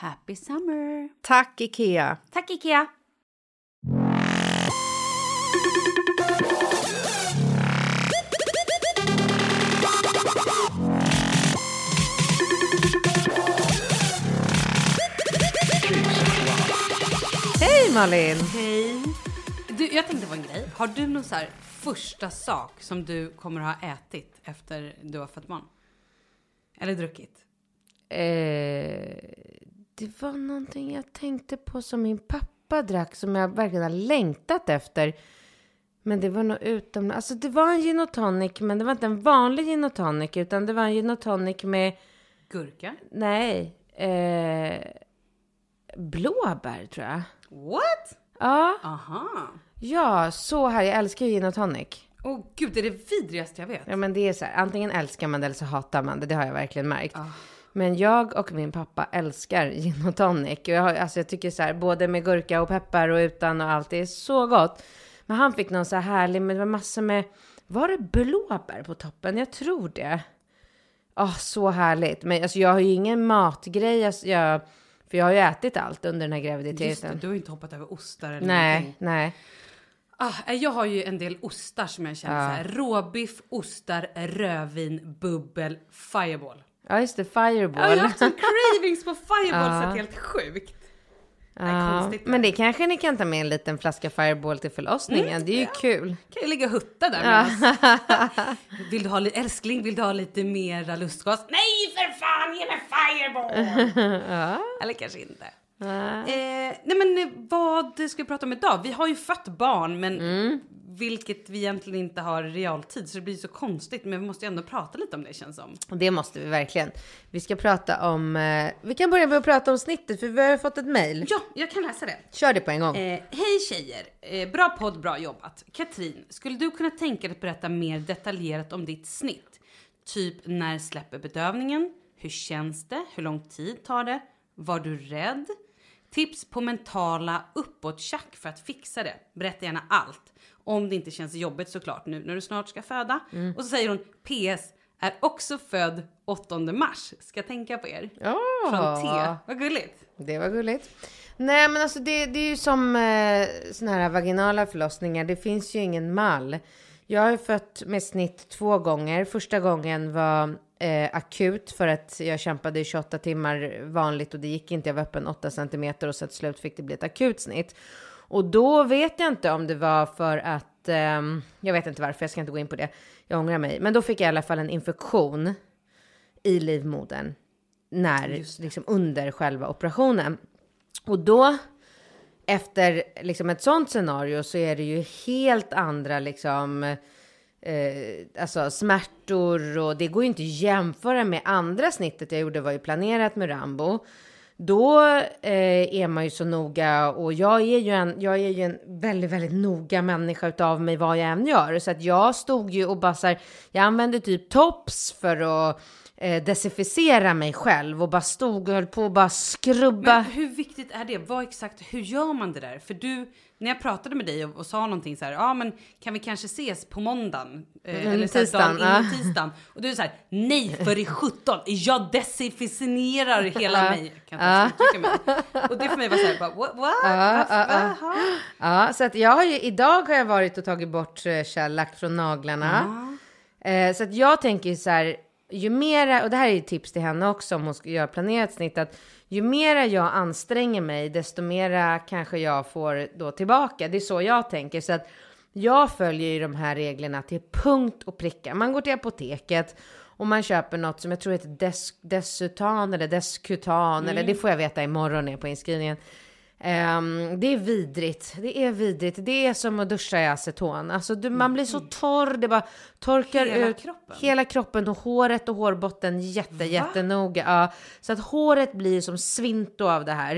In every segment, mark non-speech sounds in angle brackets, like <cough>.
Happy summer! Tack, Ikea! Tack Ikea! Hej, Malin! Hej! Du, jag tänkte på en grej. Har du någon så här första sak som du kommer ha ätit efter du har fått barn? Eller druckit? Eh, det var någonting jag tänkte på som min pappa drack som jag verkligen har längtat efter. Men det var nog utom... Alltså det var en gin och tonic, men det var inte en vanlig gin och tonic, utan det var en gin och tonic med... Gurka? Nej. Eh, blåbär, tror jag. What? Ja, Aha! ja, så här. Jag älskar ju gin och tonic. Åh gud, det är det vidrigaste jag vet. Ja, men det är så här, antingen älskar man det eller så hatar man det. Det har jag verkligen märkt. Men jag och min pappa älskar gin och tonic. Och jag, har, alltså jag tycker så här, både med gurka och peppar och utan och allt, det är så gott. Men han fick någon så här härlig, men det var massor med, var det blåbär på toppen? Jag tror det. Ja, så härligt. Men alltså jag har ju ingen matgrej, alltså, jag, för jag har ju ätit allt under den här Just det, graviditeten. du har inte hoppat över ostar eller Nej, någonting. nej. Ah, jag har ju en del ostar som jag känner så här. Råbiff, ostar, rödvin, bubbel, fireball. Ja, just det, fireball. Jag har haft <laughs> cravings på fireball så det är helt sjukt. Det Ja, men det kanske ni kan ta med en liten flaska Fireball till förlossningen. det är ju kul. kan ju ligga och hutta där med <laughs> Vill du ha lite, älskling, vill du ha lite mera lustgas? Nej för fan, ge mig fireball! <laughs> Eller kanske inte. Eh, nej men eh, vad ska vi prata om idag? Vi har ju fött barn, men vilket vi egentligen inte har i realtid, så det blir så konstigt. Men vi måste ju ändå prata lite om det känns som. Det måste vi verkligen. Vi ska prata om, eh, vi kan börja med att prata om snittet, för vi har fått ett mejl. Ja, jag kan läsa det. Kör det på en gång. Eh, Hej tjejer! Eh, bra podd, bra jobbat. Katrin, skulle du kunna tänka dig att berätta mer detaljerat om ditt snitt? Typ när släpper bedövningen? Hur känns det? Hur lång tid tar det? Var du rädd? Tips på mentala uppåttjack för att fixa det. Berätta gärna allt. Om det inte känns jobbigt såklart nu när du snart ska föda. Och så säger hon PS är också född 8 mars. Ska tänka på er. Ja. Från T. Vad gulligt. Det var gulligt. Nej men alltså det, det är ju som eh, såna här vaginala förlossningar, det finns ju ingen mall. Jag har ju fött med snitt två gånger. Första gången var eh, akut för att jag kämpade i 28 timmar vanligt och det gick inte. Jag var öppen 8 centimeter och så till slut fick det bli ett akut snitt. Och då vet jag inte om det var för att, ehm, jag vet inte varför, jag ska inte gå in på det. Jag ångrar mig. Men då fick jag i alla fall en infektion i livmodern när, liksom under själva operationen. Och då, efter liksom ett sånt scenario så är det ju helt andra liksom, eh, alltså smärtor och det går ju inte att jämföra med andra snittet jag gjorde var ju planerat med Rambo. Då eh, är man ju så noga och jag är ju en, jag är ju en väldigt, väldigt noga människa utav mig vad jag än gör. Så att jag stod ju och bara så här, jag använde typ tops för att eh, desinficera mig själv och bara stod och höll på och bara skrubba. Men hur viktigt är det? Vad exakt, hur gör man det där? För du, när jag pratade med dig och, och sa någonting så här, ja men kan vi kanske ses på måndagen? Eh, Mm, eller tisdagen, dagen innan ja. tisdagen. Och du är så här, nej för i 17, jag desinficerar hela mig. Kan uttrycka mig. Och det för mig var så här, bara, what? what? Varför? Jaha. Ja, så att jag har ju, idag har jag varit och tagit bort shellack från naglarna. Eh, så att jag tänker så här, ju mera, och det här är tips till henne också om hon ska göra planerat snitt, att ju mera jag anstränger mig, desto mera kanske jag får då tillbaka. Det är så jag tänker. Så att jag följer ju de här reglerna till punkt och pricka. Man går till apoteket och man köper något som jag tror heter Des Desutan eller Deskutan, eller det får jag veta imorgon när jag är på inskrivningen. Ehm, det är vidrigt. Det är vidrigt. Det är som att duscha i aceton. Alltså du, man blir så torr. Det bara torkar Hela ut kroppen? hela kroppen och håret och hårbotten jätte, jättenoga. Ja, så att håret blir som svinto av det här.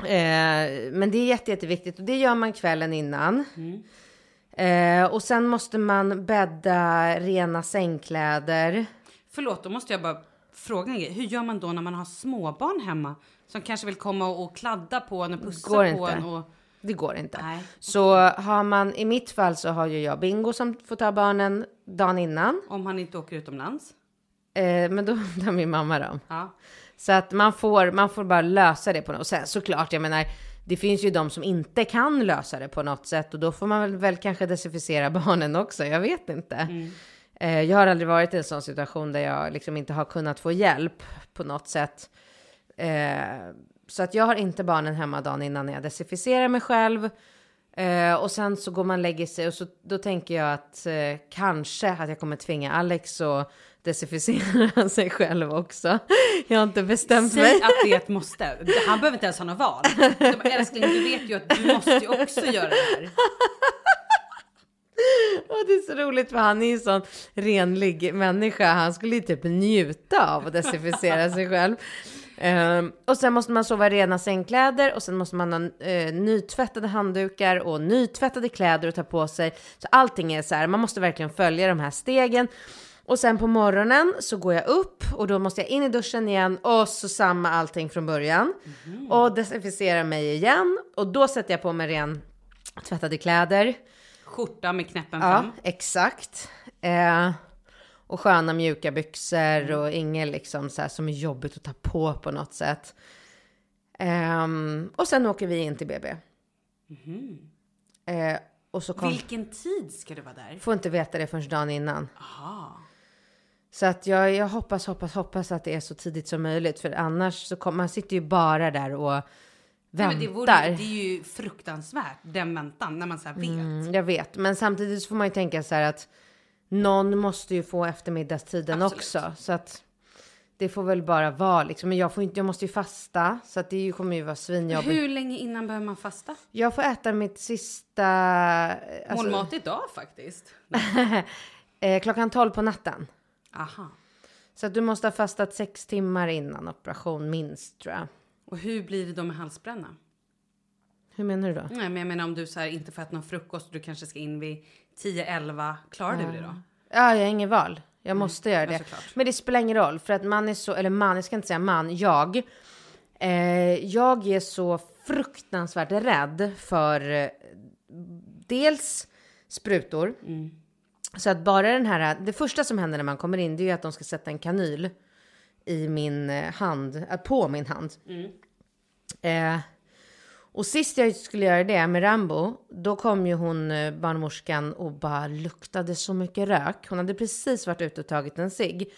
Eh, men det är jätte, jätteviktigt och det gör man kvällen innan. Eh, och sen måste man bädda rena sängkläder. Förlåt, då måste jag bara fråga en grej. Hur gör man då när man har småbarn hemma? Som kanske vill komma och, kladda på en och pussa Går på inte. en och... Det går inte. Nej. Så har man, i mitt fall så har ju jag Bingo som får ta barnen dagen innan. Om han inte åker utomlands. Eh, men då tar min mamma dem. Ja. Så att man får, man får bara lösa det på något Och sen såklart, jag menar, det finns ju de som inte kan lösa det på något sätt och då får man väl, väl kanske desinficera <laughs> barnen också. Jag vet inte. Eh, jag har aldrig varit i en sån situation där jag liksom inte har kunnat få hjälp på något sätt. Eh, så att jag har inte barnen hemma dagen innan när jag desinficerar mig själv. Eh, och sen så går man och lägger sig och så då tänker jag att eh, kanske att jag kommer tvinga Alex att desinficera <laughs> sig själv också. Jag har inte bestämt mig. Säg att det är ett måste. Han behöver inte ens ha något val. De <laughs> älskling, du vet ju att du måste ju också göra det här. Och det är så roligt för han är ju en sån renlig människa. Han skulle ju typ njuta av att desinficera sig själv. Ehm, och sen måste man sova i rena sängkläder och sen måste man ha eh, nytvättade handdukar och nytvättade kläder att ta på sig. Så allting är så här, man måste verkligen följa de här stegen. Och sen på morgonen så går jag upp och då måste jag in i duschen igen och så samma allting från början. Och desinficera mig igen och då sätter jag på mig ren tvättade kläder. Skjorta med knäppen Ja, fram. exakt. Eh, och sköna mjuka byxor och inget liksom så här som är jobbigt att ta på på något sätt. Ehm, och sen åker vi in till BB. Eh, och så kom, Vilken tid ska du vara där? får inte veta det förrän dagen innan. Aha. Så att jag, jag hoppas, hoppas, hoppas att det är så tidigt som möjligt. För annars så kommer man sitter ju bara där och Nej, väntar. men det, vore, det är ju fruktansvärt, den väntan, när man så här vet. Mm, jag vet, men samtidigt så får man ju tänka så här att någon måste ju få eftermiddagstiden Absolut. också. Så att det får väl bara vara liksom. Men jag, får inte, jag måste ju fasta, så att det ju- kommer ju vara svinjobbigt. Hur länge innan behöver man fasta? Jag får äta mitt sista... Alltså, Målmat idag faktiskt. <laughs> eh, klockan 12 på natten. Aha. Så att du måste ha fastat sex timmar innan operation, minst tror jag. Och hur blir det då med halsbränna? Hur menar du då? Nej, men jag menar om du så här inte får äta någon frukost och du kanske ska in vid 10-11. Klarar du det då? Ja, jag har inget val. Jag måste göra det. ja. Men det spelar ingen roll, för att man är så, eller man, jag ska inte säga man, jag. Eh, jag är så fruktansvärt rädd för eh, dels sprutor. Så att bara den här, det första som händer när man kommer in, det är ju att de ska sätta en kanyl i min eh, hand, eh, på min hand. Eh, och sist jag skulle göra det med Rambo, då kom ju hon, eh, barnmorskan, och bara luktade så mycket rök. Hon hade precis varit ute och tagit en cigg.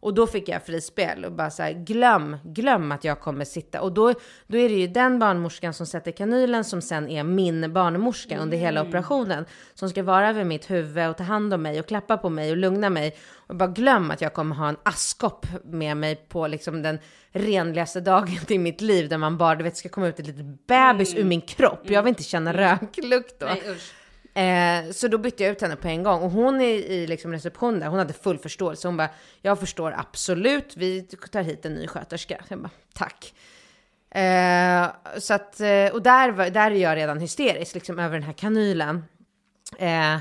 Och då fick jag frispel och bara så här, glöm, glöm att jag kommer sitta. Och då, då är det ju den barnmorskan som sätter kanylen som sen är min barnmorska under hela operationen. Som ska vara vid mitt huvud och ta hand om mig och klappa på mig och lugna mig. Och bara glöm att jag kommer ha en askkopp med mig på liksom den renligaste dagen i mitt liv. Där man bara, du vet, ska komma ut ett litet bebis ur min kropp. Jag vill inte känna röklukt då. Nej usch. Eh, så då bytte jag ut henne på en gång och hon i, i liksom receptionen där, hon hade full förståelse. Hon bara, jag förstår absolut, vi tar hit en ny sköterska. Jag bara, tack. Eh, så att, eh, och där, var- där är jag redan hysterisk liksom över den här kanylen. Eh,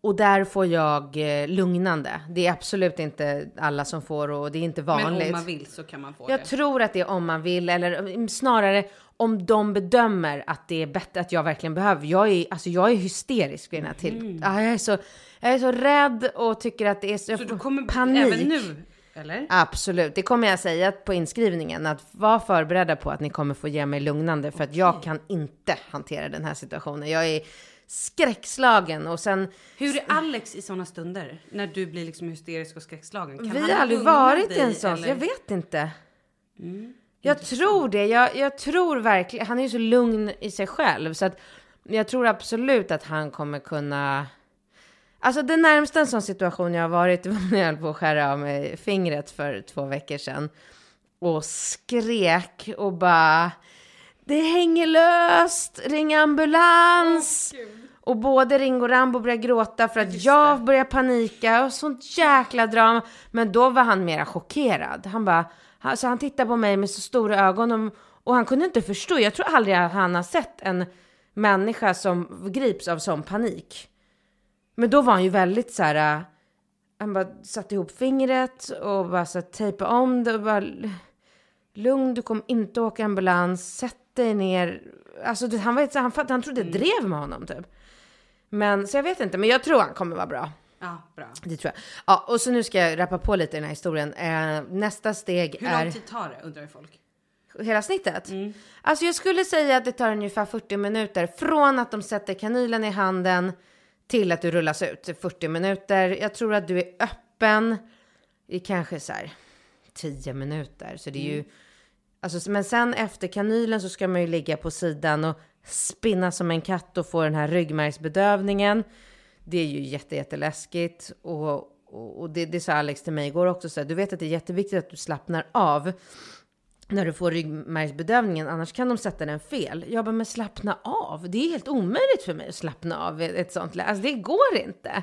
och där får jag eh, lugnande. Det är absolut inte alla som får och det är inte vanligt. Men om man vill så kan man få Jag det. tror att det är om man vill, eller snarare om de bedömer att det är bättre, att jag verkligen behöver. Jag är, alltså jag är hysterisk vid den här till. Ja, jag, är så, jag är så rädd och tycker att det är så, Så du kommer panik. även nu, eller? Absolut, det kommer jag säga på inskrivningen. Att var förberedda på att ni kommer få ge mig lugnande för att jag kan inte hantera den här situationen. Jag är skräckslagen och sen Hur är Alex i sådana stunder? När du blir liksom hysterisk och skräckslagen? Kan Vi har aldrig varit i en sån, jag vet inte. Jag tror det. Jag, jag tror verkligen, han är ju så lugn i sig själv så att jag tror absolut att han kommer kunna Alltså det närmsta en sån situation jag har varit det var när jag höll på att skära av mig fingret för två veckor sedan. Och skrek och bara Det hänger löst, ring ambulans! och både Ringo och Rambo började gråta för att jag började panika och sånt jäkla drama. Men då var han mera chockerad. Han bara, han- så han tittade på mig med så stora ögon och, och han kunde inte förstå. Jag tror aldrig att han har sett en människa som grips av sån panik. Men då var han ju väldigt så här. äh, Han bara satte ihop fingret och bara så tejpade om det och bara lugn, du kommer inte åka ambulans, sätt dig ner. Alltså han var han, han trodde jag drev med honom typ. Men så jag vet inte, men jag tror han kommer vara bra. Ja, bra. Det tror jag. Ja, och så nu ska jag rappa på lite i den här historien. Eh, nästa steg Hur är lång tid tar det undrar folk? hela snittet. Alltså jag skulle säga att det tar ungefär 40 minuter från att de sätter kanylen i handen till att du rullas ut. 40 minuter. Jag tror att du är öppen i kanske så här 10 minuter. Så det är ju Alltså, men sen efter kanylen så ska man ju ligga på sidan och spinna som en katt och få den här ryggmärgsbedövningen. Det är ju jätte, jätteläskigt. Och, och, det, det sa Alex till mig igår också. Så här, du vet att det är jätteviktigt att du slappnar av när du får ryggmärgsbedövningen, annars kan de sätta den fel. Jag bara, men slappna av. Det är helt omöjligt för mig att slappna av ett sånt läge. Alltså det går inte.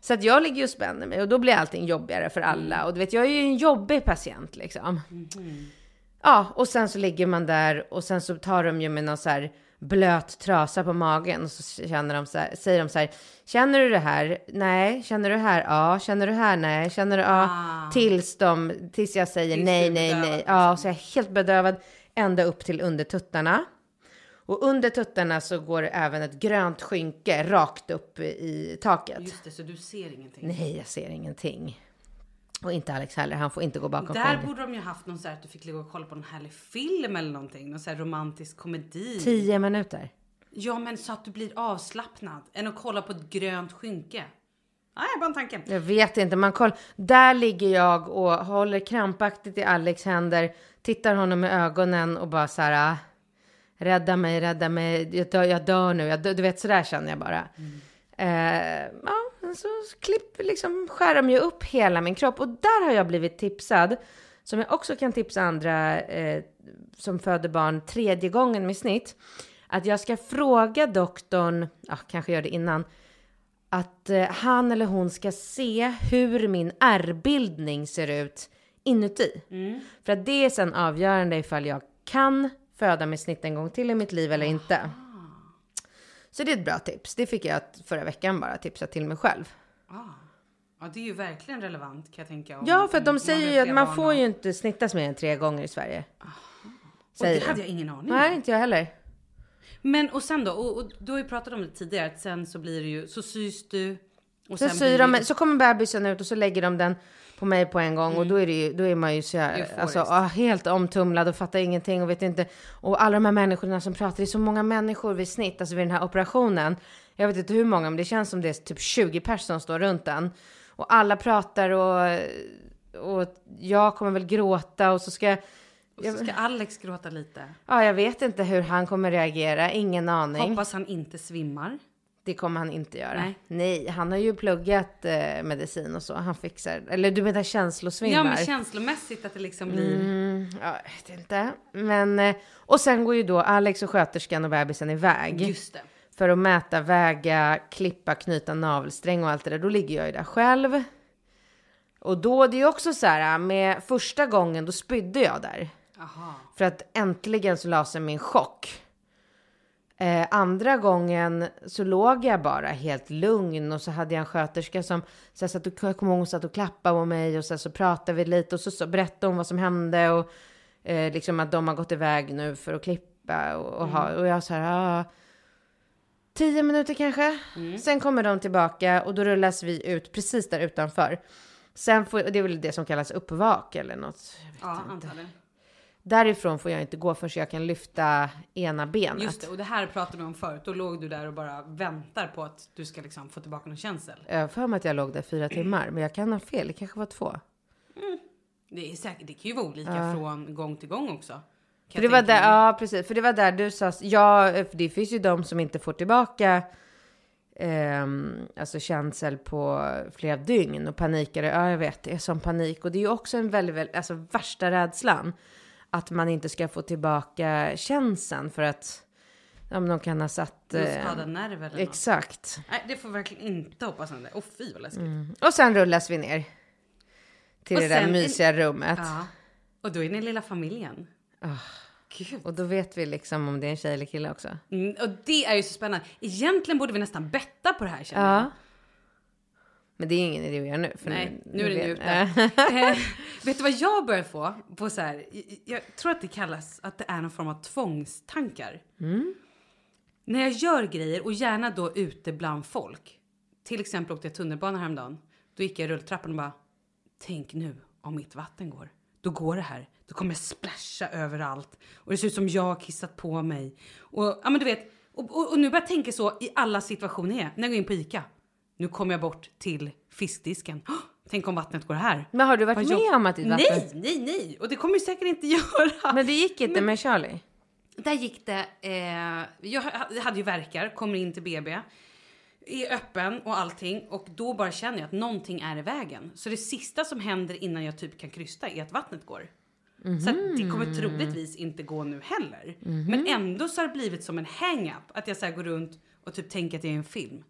Så att jag ligger och spänner mig och då blir allting jobbigare för alla. Och du vet, jag är ju en jobbig patient liksom. Ja, och sen så ligger man där och sen så tar de ju med någon så här blöt trasa på magen och så känner de så här, säger de så här, känner du det här? Nej, känner du det här? Ja, känner du det här? Nej, känner du? Ja, tills de, tills jag säger Tills nej, nej, bedövad, nej. Ja, så jag är helt bedövad ända upp till under tuttarna. Och under tuttarna så går även ett grönt skynke rakt upp i taket. Just det, så du ser ingenting. Nej, jag ser ingenting. Och inte Alex heller, han får inte gå bakom Där borde de ju haft någon så här att du fick ligga och kolla på någon härlig film eller någonting. Någon så här romantisk komedi. Tio minuter. Ja, men så att du blir avslappnad. Än att kolla på ett grönt skynke. Nej, bara en tanke. Jag vet inte, man koll. Där ligger jag och håller krampaktigt i Alex händer, tittar honom i ögonen och bara så här. ah, rädda mig, rädda mig, jag dör, jag dör nu, jag dör, du vet sådär känner jag bara. Eh, ja, så klipp, liksom skär de ju upp hela min kropp och där har jag blivit tipsad, som jag också kan tipsa andra eh, som föder barn tredje gången med snitt, att jag ska fråga doktorn, ja, kanske gör det innan, att eh, han eller hon ska se hur min ärrbildning ser ut inuti. För att det är sen avgörande ifall jag kan föda med snitt en gång till i mitt liv eller inte. Så det är ett bra tips. Det fick jag förra veckan bara tipsa till mig själv. Ja, det är ju verkligen relevant kan jag tänka. om- Ja, för att de säger ju att man får och- ju inte snittas mer än tre gånger i Sverige. Och Säger det hade de. jag ingen aning Nej, om. inte jag heller. Men och sen då, och, och du har ju pratat om det tidigare, att sen så blir det ju, så sys du. Och Så, sen syr de, så kommer bebisen ut och så lägger de den på mig på en gång och då är, det ju, då är man ju så här, alltså, ah, helt omtumlad och fattar ingenting och vet inte. Och alla de här människorna som pratar, det är så många människor vid snitt, alltså vid den här operationen. Jag vet inte hur många, men det känns som det är typ 20 personer som står runt den. Och alla pratar och, och jag kommer väl gråta och så ska jag, Och så ska Alex gråta lite. ja jag vet inte hur han kommer reagera, ingen aning. Hoppas han inte svimmar. Det kommer han inte göra. Nej. han har ju pluggat eh, medicin och så. Han fixar, eller du menar känslosvimmar? Ja, men känslomässigt att det liksom blir... Mm, ja, jag vet inte. Men, eh, och sen går ju då Alex och sköterskan och bebisen iväg. Just det. För att mäta, väga, klippa, knyta navelsträng och allt det där. Då ligger jag ju där själv. Och då, det är ju också så här, med första gången då spydde jag där. Aha. För att äntligen så la sig min chock. Eh, andra gången så låg jag bara helt lugn och så hade jag en sköterska som så satt och, jag kommer ihåg, satt och klappade på mig och så, så pratade vi lite och så, så berättade hon vad som hände och eh, liksom att de har gått iväg nu för att klippa och, och, ha, och jag så här, ah, tio minuter kanske. Sen kommer de tillbaka och då rullas vi ut precis där utanför. Sen får, det är väl det som kallas uppvak eller något. Ja, antagligen. Därifrån får jag inte gå förrän jag kan lyfta ena benet. Just det, och det här pratade vi om förut. Då låg du där och bara väntar på att du ska liksom få tillbaka någon känsel. Jag har för mig att jag låg där fyra timmar, men jag kan ha fel. Det kanske var två. Det är säkert, det kan ju vara olika från gång till gång också. För det var där, mig. ja precis, för det var där du sa, ja, det finns ju de som inte får tillbaka ehm, alltså känsel på flera dygn och panikare, ja jag vet, det är som panik och det är ju också en väldigt, väldigt, alltså värsta rädslan att man inte ska få tillbaka känseln för att men de kan ha satt... Eh, skadad nerv eller något. exakt. Nej, det får verkligen inte hoppas hända. Åh fy vad läskigt. Och sen rullas vi ner till Och det där mysiga rummet. Ja. Och då är ni lilla familjen. Gud. Och då vet vi liksom om det är en tjej eller kille också. Mm, och det är ju så spännande. Egentligen borde vi nästan betta på det här känner jag. Ja. Men det är ingen idé att göra nu. För Nej, nu är det nu vet- ute. <laughs> vet du vad jag börjar få? På så här, jag, tror att det kallas att det är någon form av tvångstankar. När jag gör grejer och gärna då ute bland folk. Till exempel åkte jag tunnelbana häromdagen. Då gick jag i rulltrappan och bara. Tänk nu om mitt vatten går. Då går det här. Då kommer jag splasha överallt. Och det ser ut som jag har kissat på mig. Och ja men du vet. Och, och, och nu börjar jag tänka så i alla situationer. jag är. När jag går in på Ica. Nu kommer jag bort till fiskdisken. Åh, tänk om vattnet går här. Men har du varit Vad med jag- om att ditt vatten... Nej, nej, nej! Och det kommer jag säkert inte <laughs> göra. Men det gick inte med Charlie? Där gick det, eh, jag ha- hade ju verkar, kommer in till BB, är öppen och allting och då bara känner jag att någonting är i vägen. Så det sista som händer innan jag typ kan krysta är att vattnet går. Så att det kommer troligtvis inte gå nu heller. Men ändå så har det blivit som en hang-up. Att jag så går runt och typ tänker att jag är i en film.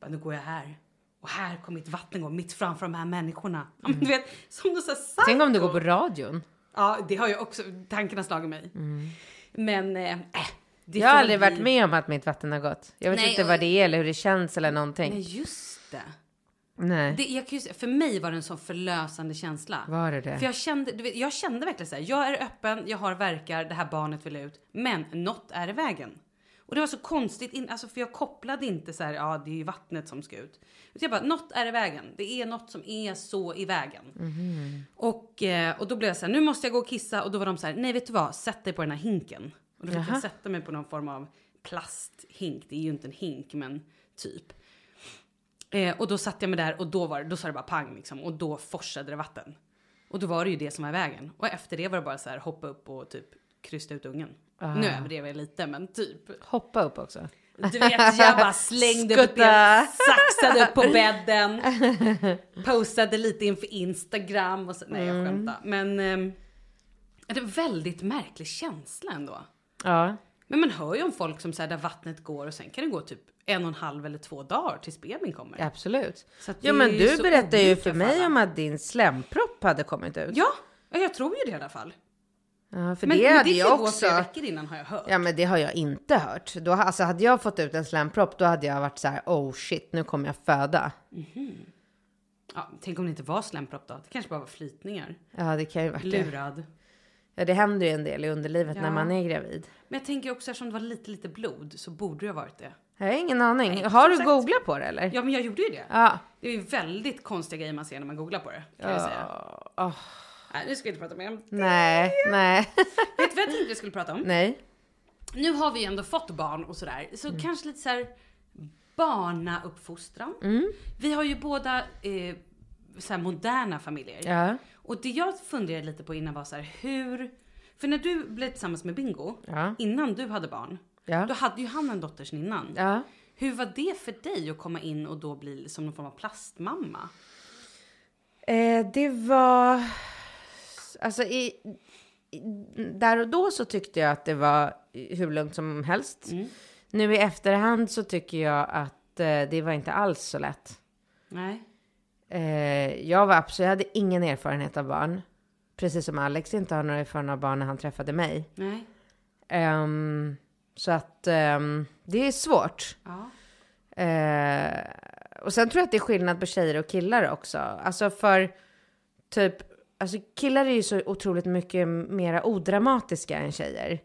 Bara, nu går jag här. Och här kommer mitt vatten gå mitt framför de här människorna. <laughs> Men du vet, som du sa Tänk om du går på radion? Ja, det har ju också tankarna slagit mig. Men äh, äh, det Jag har aldrig väl varit bli- med om att mitt vatten har gått. Jag vet Nej, inte och- vad det är eller hur det känns eller någonting. Nej, just det. Nej. det jag kan ju för mig var det en sån förlösande känsla. Var det det? För jag kände, du vet, jag kände verkligen så här, jag är öppen, jag har verkar, det här barnet vill ut, men något är i vägen. Och det var så konstigt, in, alltså för jag kopplade inte så här, ja det är ju vattnet som ska ut. Utan jag bara, något är i vägen. Det är något som är så i vägen. Och, eh, och då blev jag så här, nu måste jag gå och kissa. Och då var de så här, nej vet du vad, sätt dig på den här hinken. Och då fick Jaha. jag sätta mig på någon form av plasthink. Det är ju inte en hink, men typ. Eh, och då satt jag mig där och då, var, då sa det bara pang liksom. Och då forsade det vatten. Och då var det ju det som var i vägen. Och efter det var det bara så här hoppa upp och typ krysta ut ungen. Nu överdrev jag lite men typ. Hoppa upp också. Du vet jag bara slängde upp Skutta. ben, saxade upp på bädden. Postade lite inför Instagram och så. Nej jag skämtar. Men ehm, det är en väldigt märklig känsla ändå. Ja. Men man hör ju om folk som säger där vattnet går och sen kan det gå typ en och en halv eller två dagar tills bebisen kommer. Absolut. Ja det men du berättade ju för mig alla. om att din slempropp hade kommit ut. Ja, jag tror ju det i alla fall. Ja, för Men det men hade det jag kan gå flera också. veckor innan har jag hört. Ja men det har jag inte hört. Då, alltså hade jag fått ut en slempropp då hade jag varit så här: oh shit nu kommer jag föda. Ja, tänk om det inte var slempropp då? Det kanske bara var flytningar. Ja det kan ju vara det. Lurad. Ja det händer ju en del i underlivet när Ja. man är gravid. Men jag tänker också eftersom det var lite, lite blod så borde det ha varit det. Jag har ingen aning. Nej, har du sagt. googlat på det eller? Ja, men jag gjorde ju det. Ja. Det är ju väldigt konstiga grejer man ser när man googlar på det. Kan jag säga. Åh, Nej, nu ska vi inte prata mer om. nej, nej, <laughs> Vet du vad jag tänkte vi skulle prata om? nej. Nu har vi ju ändå fått barn och sådär. Så Mm. kanske lite så här barnauppfostran. Mm. Vi har ju båda eh, så moderna familjer. Ja, Och det jag funderade lite på innan var så här, hur... För när du blev tillsammans med Bingo, Ja. innan du hade barn, Ja. då hade ju han en dotter sen innan. ja. Hur var det för dig att komma in och då bli som någon form av plastmamma? Eh, det var... Alltså i, i, där och då så tyckte jag att det var hur lugnt som helst. Nu i efterhand så tycker jag att eh, det var inte alls så lätt. Nej. Eh, jag var absolut, jag hade ingen erfarenhet av barn. Precis som Alex inte har några erfarenhet av barn när han träffade mig. Nej. Ehm, så att ehm, det är svårt. Ja. Eh, och sen tror jag att det är skillnad på tjejer och killar också. Alltså för typ, alltså killar är ju så otroligt mycket mera odramatiska än tjejer.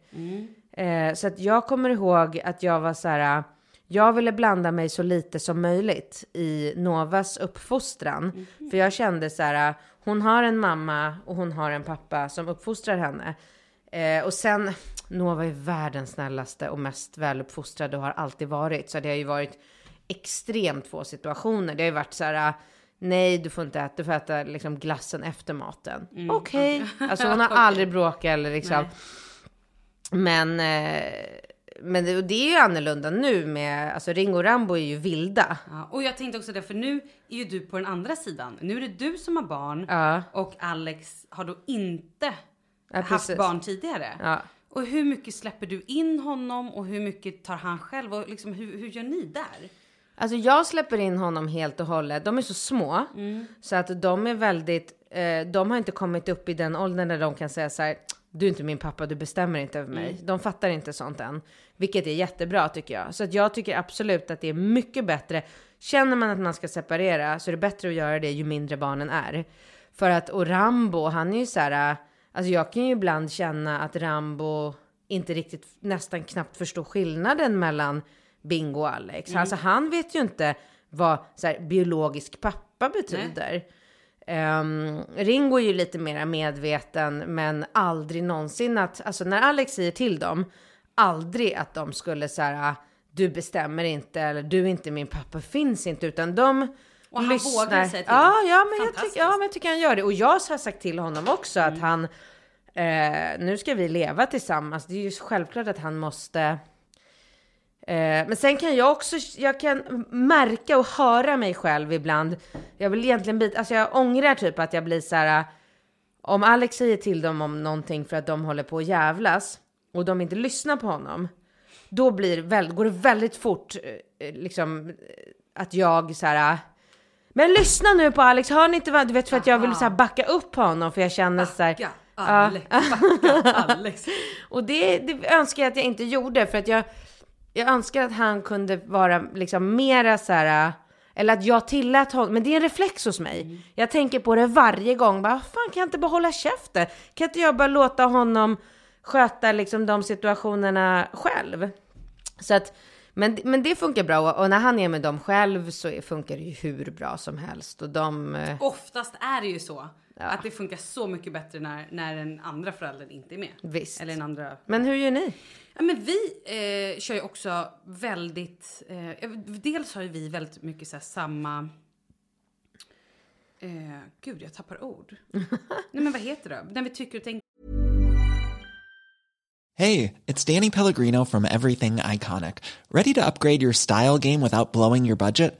Eh, så att jag kommer ihåg att jag var så här, jag ville blanda mig så lite som möjligt i Novas uppfostran. För jag kände så här, hon har en mamma och hon har en pappa som uppfostrar henne. Eh, och sen, Nova är världens snällaste och mest väluppfostrade och har alltid varit. Så det har ju varit extremt få situationer. Det har ju varit så här, nej du får inte äta, du får äta liksom glassen efter maten. <laughs> Okej, alltså hon har aldrig bråkat eller liksom. Nej. Men, eh, men det, och det är ju annorlunda nu med, alltså Ringo och Rambo är ju vilda. Ja, och jag tänkte också det, för nu är ju du på den andra sidan. Nu är det du som har barn Ja. och Alex har då inte Ja, haft barn tidigare. Och hur mycket släpper du in honom och hur mycket tar han själv och liksom hur, hur gör ni där? Alltså jag släpper in honom helt och hållet. De är så små så att de är väldigt, eh, de har inte kommit upp i den åldern där de kan säga så här, du är inte min pappa, du bestämmer inte över mig. De fattar inte sånt än, vilket är jättebra tycker jag. Så att jag tycker absolut att det är mycket bättre. Känner man att man ska separera så är det bättre att göra det ju mindre barnen är. För att, och Rambo, han är ju så här, alltså jag kan ju ibland känna att Rambo inte riktigt, nästan knappt förstår skillnaden mellan Bingo Alex. Alltså han vet ju inte vad så här, biologisk pappa betyder. Ehm, Ringo är ju lite mer medveten, men aldrig någonsin att, alltså när Alex säger till dem, aldrig att de skulle så här, du bestämmer inte eller du är inte min pappa, finns inte, utan de Och han lyssnar. vågar säga till. Ja, ja, men jag, tycker, ja, men jag tycker han gör det. Och jag har sagt till honom också att han, eh, nu ska vi leva tillsammans. Det är ju självklart att han måste Eh, men sen kan jag också, jag kan märka och höra mig själv ibland. Jag vill egentligen bita, alltså jag ångrar typ att jag blir så här. Om Alex säger till dem om någonting för att de håller på att jävlas och de inte lyssnar på honom. Då blir väl, går det väldigt fort eh, liksom eh, att jag så här. Men lyssna nu på Alex, hör ni inte vad, du vet för att jag vill så här backa upp honom för jag känner så här. Backa Alex, backa Alex. <laughs> Och det, det önskar jag att jag inte gjorde för att jag, jag önskar att han kunde vara liksom mera så här, eller att jag tillät honom, men det är en reflex hos mig. Jag tänker på det varje gång, bara, fan kan jag inte bara hålla käften? Kan inte jag bara låta honom sköta liksom de situationerna själv? Så att, men, men det funkar bra och, när han är med dem själv så funkar det ju hur bra som helst och de... eh, Oftast är det ju så. Att det funkar så mycket bättre när, när den andra föräldern inte är med. Visst. Eller en andra Men hur gör ni? Ja, men vi eh, kör ju också väldigt... Eh, dels har ju vi väldigt mycket så här, samma... Eh, gud, jag tappar ord. <laughs> Nej, men vad heter det? När vi tycker och tänker Hey, it's Danny Pellegrino from Everything Iconic. Ready to upgrade your style game without blowing your budget?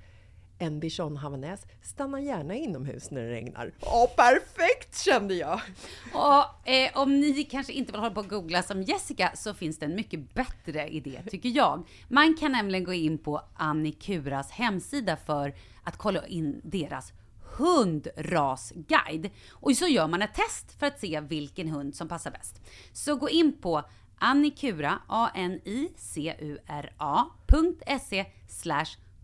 En bichon havanäs stannar gärna inomhus när det regnar. Ja, perfekt kände jag! Och eh, om ni kanske inte vill hålla på och googla som Jessica så finns det en mycket bättre idé tycker jag. Man kan nämligen gå in på Annikuras hemsida för att kolla in deras hundrasguide. Och så gör man ett test för att se vilken hund som passar bäst. Så gå in på annikura, a-n-i-c-u-r-a.se slash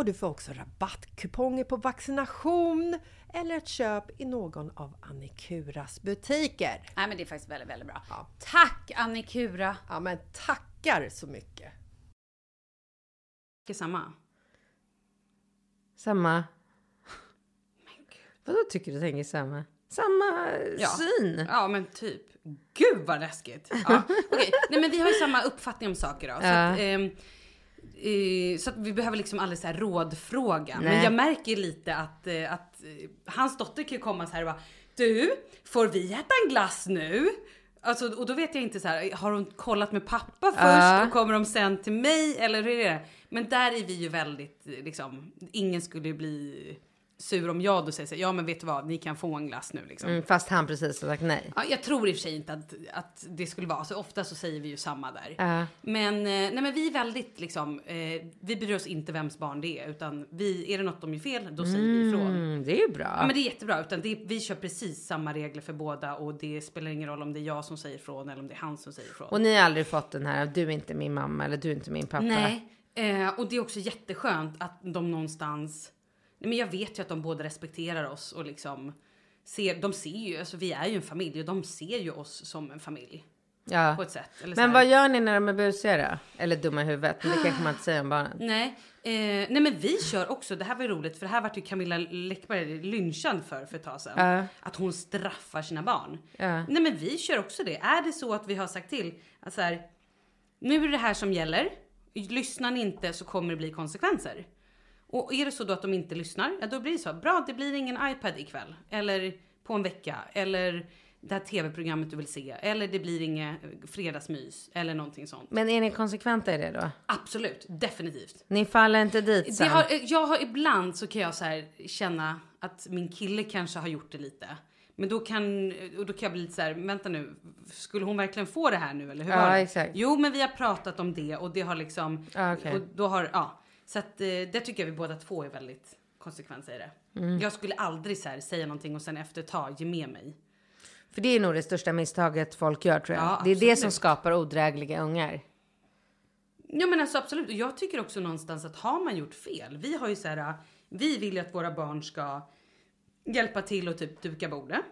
och du får också rabattkuponger på vaccination eller ett köp i någon av Annikuras butiker. Nej men det är faktiskt väldigt, väldigt bra. Ja. Tack Annikura! Ja men tackar så mycket! Samma. Samma. Vadå tycker du tänker samma? Samma Ja. syn? Ja men typ. Gud vad läskigt! Ja, okej. Nej men vi har ju samma uppfattning om saker då. Så, Ja. att, ehm, eh, så att vi behöver liksom aldrig så här rådfråga. Men Nej. jag märker lite att, eh, att eh, hans dotter kan ju komma så här och bara Du, får vi äta en glass nu? Alltså, och då vet jag inte så här, har hon kollat med pappa först Ja. och kommer de sen till mig eller hur är det? Men där är vi ju väldigt eh, liksom, ingen skulle ju bli sur om jag då säger så här, ja men vet du vad, ni kan få en glass nu liksom. Mm, fast han precis har sagt nej. Ja, jag tror i och för sig inte att, att det skulle vara så. Ofta så säger vi ju samma där. Ja. Men, eh, nej, men vi är väldigt liksom, eh, vi bryr oss inte vems barn det är. Utan vi, är det något de gör fel, då säger vi ifrån. Mm, det är bra. Ja, men det är jättebra. Utan det, vi kör precis samma regler för båda och det spelar ingen roll om det är jag som säger ifrån eller om det är han som säger ifrån. Och ni har aldrig fått den här, du är inte min mamma eller du är inte min pappa. Nej, eh, och det är också jätteskönt att de någonstans... Men jag vet ju att de båda respekterar oss och liksom ser, de ser ju, alltså vi är ju en familj och de ser ju oss som en familj Ja. på ett sätt. Men vad gör ni när de är busiga då? Eller dumma i huvudet? Men det kanske man inte säger om barnen. Nej, eh, nej men vi kör också, det här var ju roligt för det här vart ju Camilla Läckberg lynchad för för ett tag sedan. Ja. Att hon straffar sina barn. Ja. Nej men vi kör också det. Är det så att vi har sagt till att så här, nu är det det här som gäller. Lyssnar ni inte så kommer det bli konsekvenser. Och är det så då att de inte lyssnar, ja då blir det så. Bra, det blir ingen iPad ikväll. Eller på en vecka. Eller det här tv-programmet du vill se. Eller det blir inget fredagsmys. Eller någonting sånt. Men är ni konsekventa i det då? Absolut, definitivt. Ni faller inte dit sen? har, jag har ibland så kan jag så här känna att min kille kanske har gjort det lite. Men då kan, och då kan jag bli lite så här, vänta nu, skulle hon verkligen få det här nu eller hur Ja, var det? exakt. Jo men vi har pratat om det och det har liksom, Ja, okej. och då har, ja. Så att eh, det tycker jag vi båda två är väldigt konsekventa i det. Mm. Jag skulle aldrig så här, säga någonting och sen efter ett tag ge med mig. För det är nog det största misstaget folk gör tror jag. Ja, det är det som skapar odrägliga ungar. Ja men alltså absolut. Och jag tycker också någonstans att har man gjort fel. Vi har ju så här, vi vill ju att våra barn ska hjälpa till och typ duka bordet.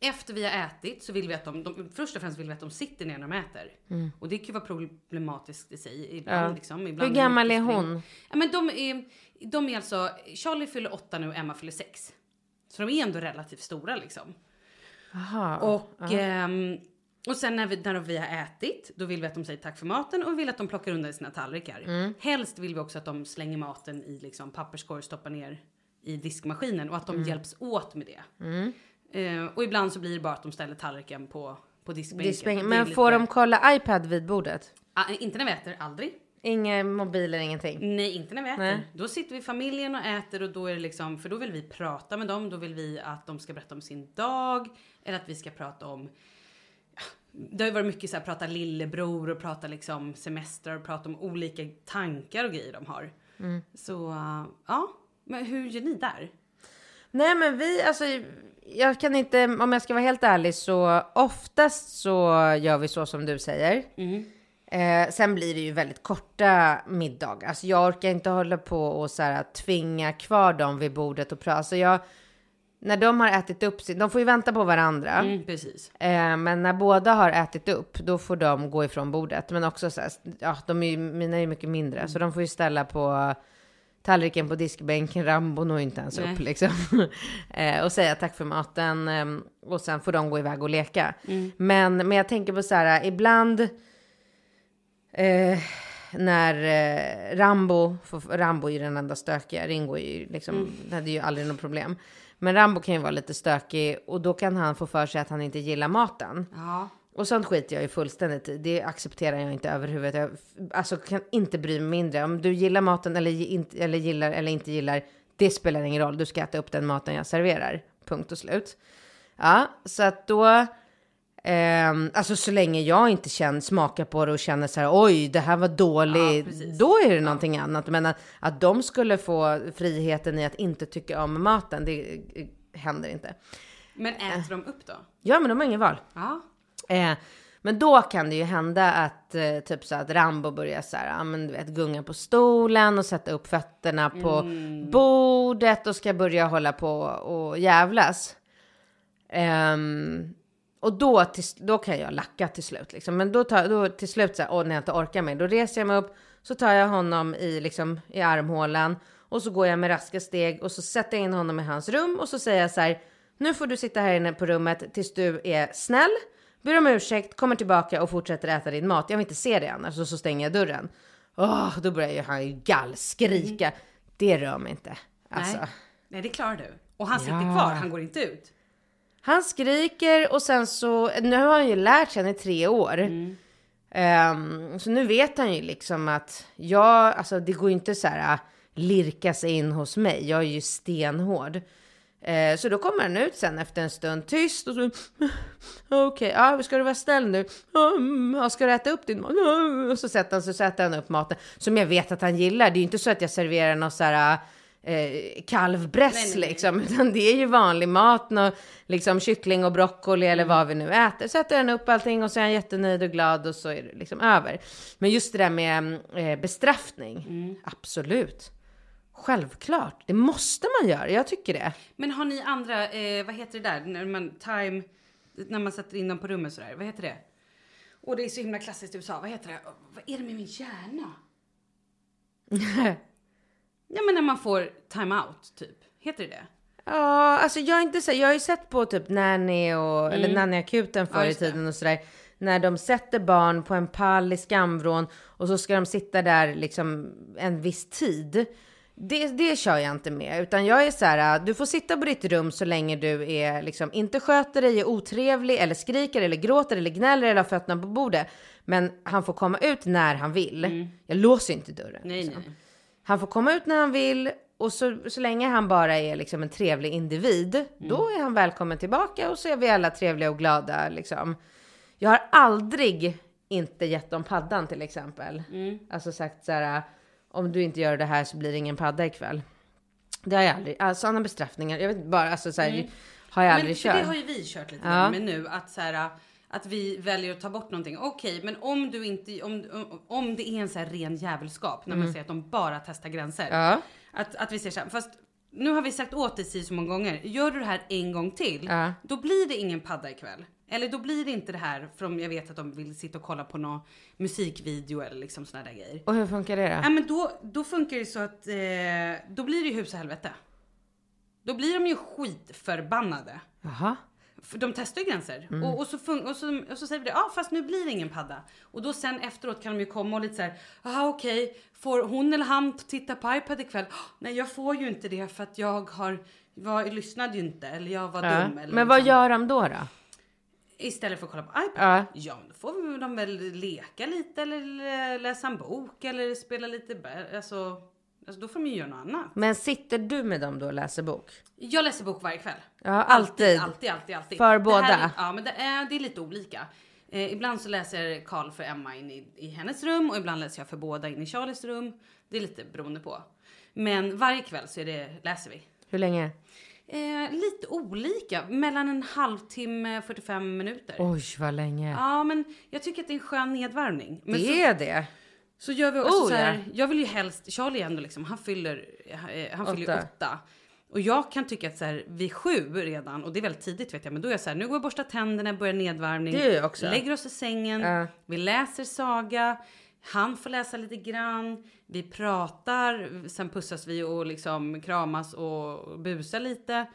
Efter vi har ätit så vill vi att de, de först och främst vill vi att de sitter ner när de äter. Och det kan ju vara problematiskt i sig ibland. Mm. Ja. Liksom, Hur ibland gammal är hon? Ja, men de är, de är alltså, Charlie fyller åtta nu och Emma fyller sex. Så de är ändå relativt stora liksom. Aha. Och, ehm, och sen när vi, när vi har ätit, då vill vi att de säger tack för maten och vi vill att de plockar undan sina tallrikar. Mm. Helst vill vi också att de slänger maten i liksom papperskorg och stoppar ner i diskmaskinen och att de Mm. hjälps åt med det. Eh, och ibland så blir det bara att de ställer tallriken på, på diskbänken. Diskbänken. Men lite- får de kolla iPad vid bordet? Ah, inte när vi äter, aldrig. Inga mobiler, ingenting? Nej, inte när vi äter. Nej. Då sitter vi familjen och äter och då är det liksom, för då vill vi prata med dem. Då vill vi att de ska berätta om sin dag eller att vi ska prata om det har ju varit mycket så här prata lillebror och prata liksom semester och prata om olika tankar och grejer de har. Mm. Så ja, men hur gör ni där? Nej men vi, alltså jag kan inte, om jag ska vara helt ärlig så oftast så gör vi så som du säger. Eh, sen blir det ju väldigt korta middagar. Alltså jag orkar inte hålla på och så här, tvinga kvar dem vid bordet och prata. Alltså jag, när de har ätit upp sin, de får ju vänta på varandra. Mm, precis. Eh, men när båda har ätit upp, då får de gå ifrån bordet. Men också så här, ja, de är ju, mina är ju mycket mindre, så de får ju ställa på tallriken på diskbänken. Rambo når inte ens Nej. upp liksom. <laughs> eh, och säga tack för maten. Eh, och sen får de gå iväg och leka. Men, men jag tänker på så här, ibland eh, när eh, Rambo, Rambo är ju den enda stökiga, Ringo är ju liksom, det hade ju aldrig något problem. Men Rambo kan ju vara lite stökig och då kan han få för sig att han inte gillar maten. Ja. Och sånt skiter jag ju fullständigt i. Det accepterar jag inte överhuvudtaget. Jag alltså, kan inte bry mig mindre. Om du gillar maten eller, inte, eller gillar eller inte gillar, det spelar ingen roll. Du ska äta upp den maten jag serverar. Punkt och slut. Ja, så att då... ehm, alltså så länge jag inte känner, smakar på det och känner så här, oj, det här var Ja, dåligt. precis. då är det någonting annat. Men att, att de skulle få friheten i att inte tycka om maten, det eh, händer inte. Men äter de upp då? Ja, men de har ingen val. Ja. Eh, men då kan det ju hända att eh, typ så att Rambo börjar så här, ja, men du vet, gunga på stolen och sätta upp fötterna på bordet och ska börja hålla på och jävlas. Ehm, och då, till, då kan jag lacka till slut. Liksom. Men då, tar, då till slut, så här, åh, när jag inte orkar mer, då reser jag mig upp, så tar jag honom i, liksom, i armhålan och så går jag med raska steg och så sätter jag in honom i hans rum och så säger jag så här, nu får du sitta här inne på rummet tills du är snäll, ber om ursäkt, kommer tillbaka och fortsätter äta din mat. Jag vill inte se det annars och så stänger jag dörren. Åh, då börjar ju han ju gallskrika. Det rör mig inte. Alltså. Nej. Nej, det klarar du. Och han sitter Ja. kvar, han går inte ut. Han skriker och sen så, nu har han ju lärt sig, han är tre år. Ehm, så nu vet han ju liksom att jag, alltså det går ju inte så här lirka sig in hos mig. Jag är ju stenhård. Eh, så då kommer han ut sen efter en stund tyst och så okej, okay, ja, ska du vara snäll nu? Mm, ska du äta upp din mat? Och så sätter han, så sätter han upp maten som jag vet att han gillar. Det är ju inte så att jag serverar någon så här eh, kalvbräss liksom, utan det är ju vanlig mat, och, liksom kyckling och broccoli eller vad vi nu äter. Sätter han upp allting och så är han jättenöjd och glad och så är det liksom över. Men just det där med eh, bestraffning, mm. absolut. Självklart, det måste man göra. Jag tycker det. Men har ni andra, eh, vad heter det där, när man time, när man sätter in dem på rummet sådär, vad heter det? Och det är så himla klassiskt i USA, vad heter det? Vad är det med min hjärna? <laughs> ja men när man får time-out typ, heter det det? Ja, alltså jag är inte så, jag har ju sett på typ Nanny och, mm. eller Nanny-akuten förr ja, i tiden och sådär. När de sätter barn på en pall i skamvrån och så ska de sitta där liksom en viss tid. Det, det kör jag inte med, utan jag är så här, du får sitta på ditt rum så länge du är liksom inte sköter dig, är otrevlig eller skriker eller gråter eller gnäller eller har fötterna på bordet. Men han får komma ut när han vill. Mm. Jag låser inte dörren. Nej, liksom. nej. Han får komma ut när han vill och så, så länge han bara är liksom en trevlig individ, mm. då är han välkommen tillbaka och så är vi alla trevliga och glada liksom. Jag har aldrig inte gett dem paddan till exempel. Mm. Alltså sagt så här om du inte gör det här så blir det ingen padda ikväll. Det har jag aldrig, alltså sådana bestraffningar, jag vet bara, alltså så här, mm. har jag aldrig men, kört. Det har ju vi kört lite ja. med nu, att så här, att vi väljer att ta bort någonting. Okej, okay, men om du inte, om, om det är en så här ren jävelskap, när man mm. säger att de bara testar gränser. Ja. Att, att vi säger så här, fast nu har vi sagt åt dig så många gånger, gör du det här en gång till, ja. då blir det ingen padda ikväll. Eller då blir det inte det här, för jag vet att de vill sitta och kolla på någon musikvideo eller liksom såna där grejer. Och hur funkar det då? Ja men då, då funkar det så att, eh, då blir det ju hus och helvete. Då blir de ju skitförbannade. Jaha. För de testar ju gränser. Mm. Och, och, så och, så, och så säger vi det, ja ah, fast nu blir det ingen padda. Och då sen efteråt kan de ju komma och lite såhär, jaha okej, okay. får hon eller han titta på iPad ikväll? Oh, nej jag får ju inte det för att jag har, var, lyssnade ju inte eller jag var ja. dum. Eller Men vad liksom. gör de då då? Istället för att kolla på iPad? Ja. ja, då får de väl leka lite eller läsa en bok eller spela lite, alltså, alltså då får de ju göra något annat. Men sitter du med dem då och läser bok? Jag läser bok varje kväll. Ja, alltid? Alltid, alltid, alltid. För båda? Här, ja, men det är, det är lite olika. Eh, ibland så läser Karl för Emma in i, i hennes rum och ibland läser jag för båda in i Charlies rum. Det är lite beroende på. Men varje kväll så är det, läser vi. Hur länge? Eh, lite olika, mellan en halvtimme och 45 minuter. Oj, vad länge. Ja, men jag tycker att det är en skön nedvärmning. Men det så, är det. Så gör vi också oh, så här, ja. jag vill ju helst, Charlie ändå liksom, han fyller, eh, han fyller åtta. åtta. Och jag kan tycka att så här, vid sju redan, och det är väldigt tidigt vet jag, men då är jag så här, nu går jag och borstar tänderna, börjar nedvärmning. Det är jag också. Lägger oss i sängen, uh. vi läser saga, han får läsa lite grann, vi pratar, sen pussas vi och liksom kramas och busar lite.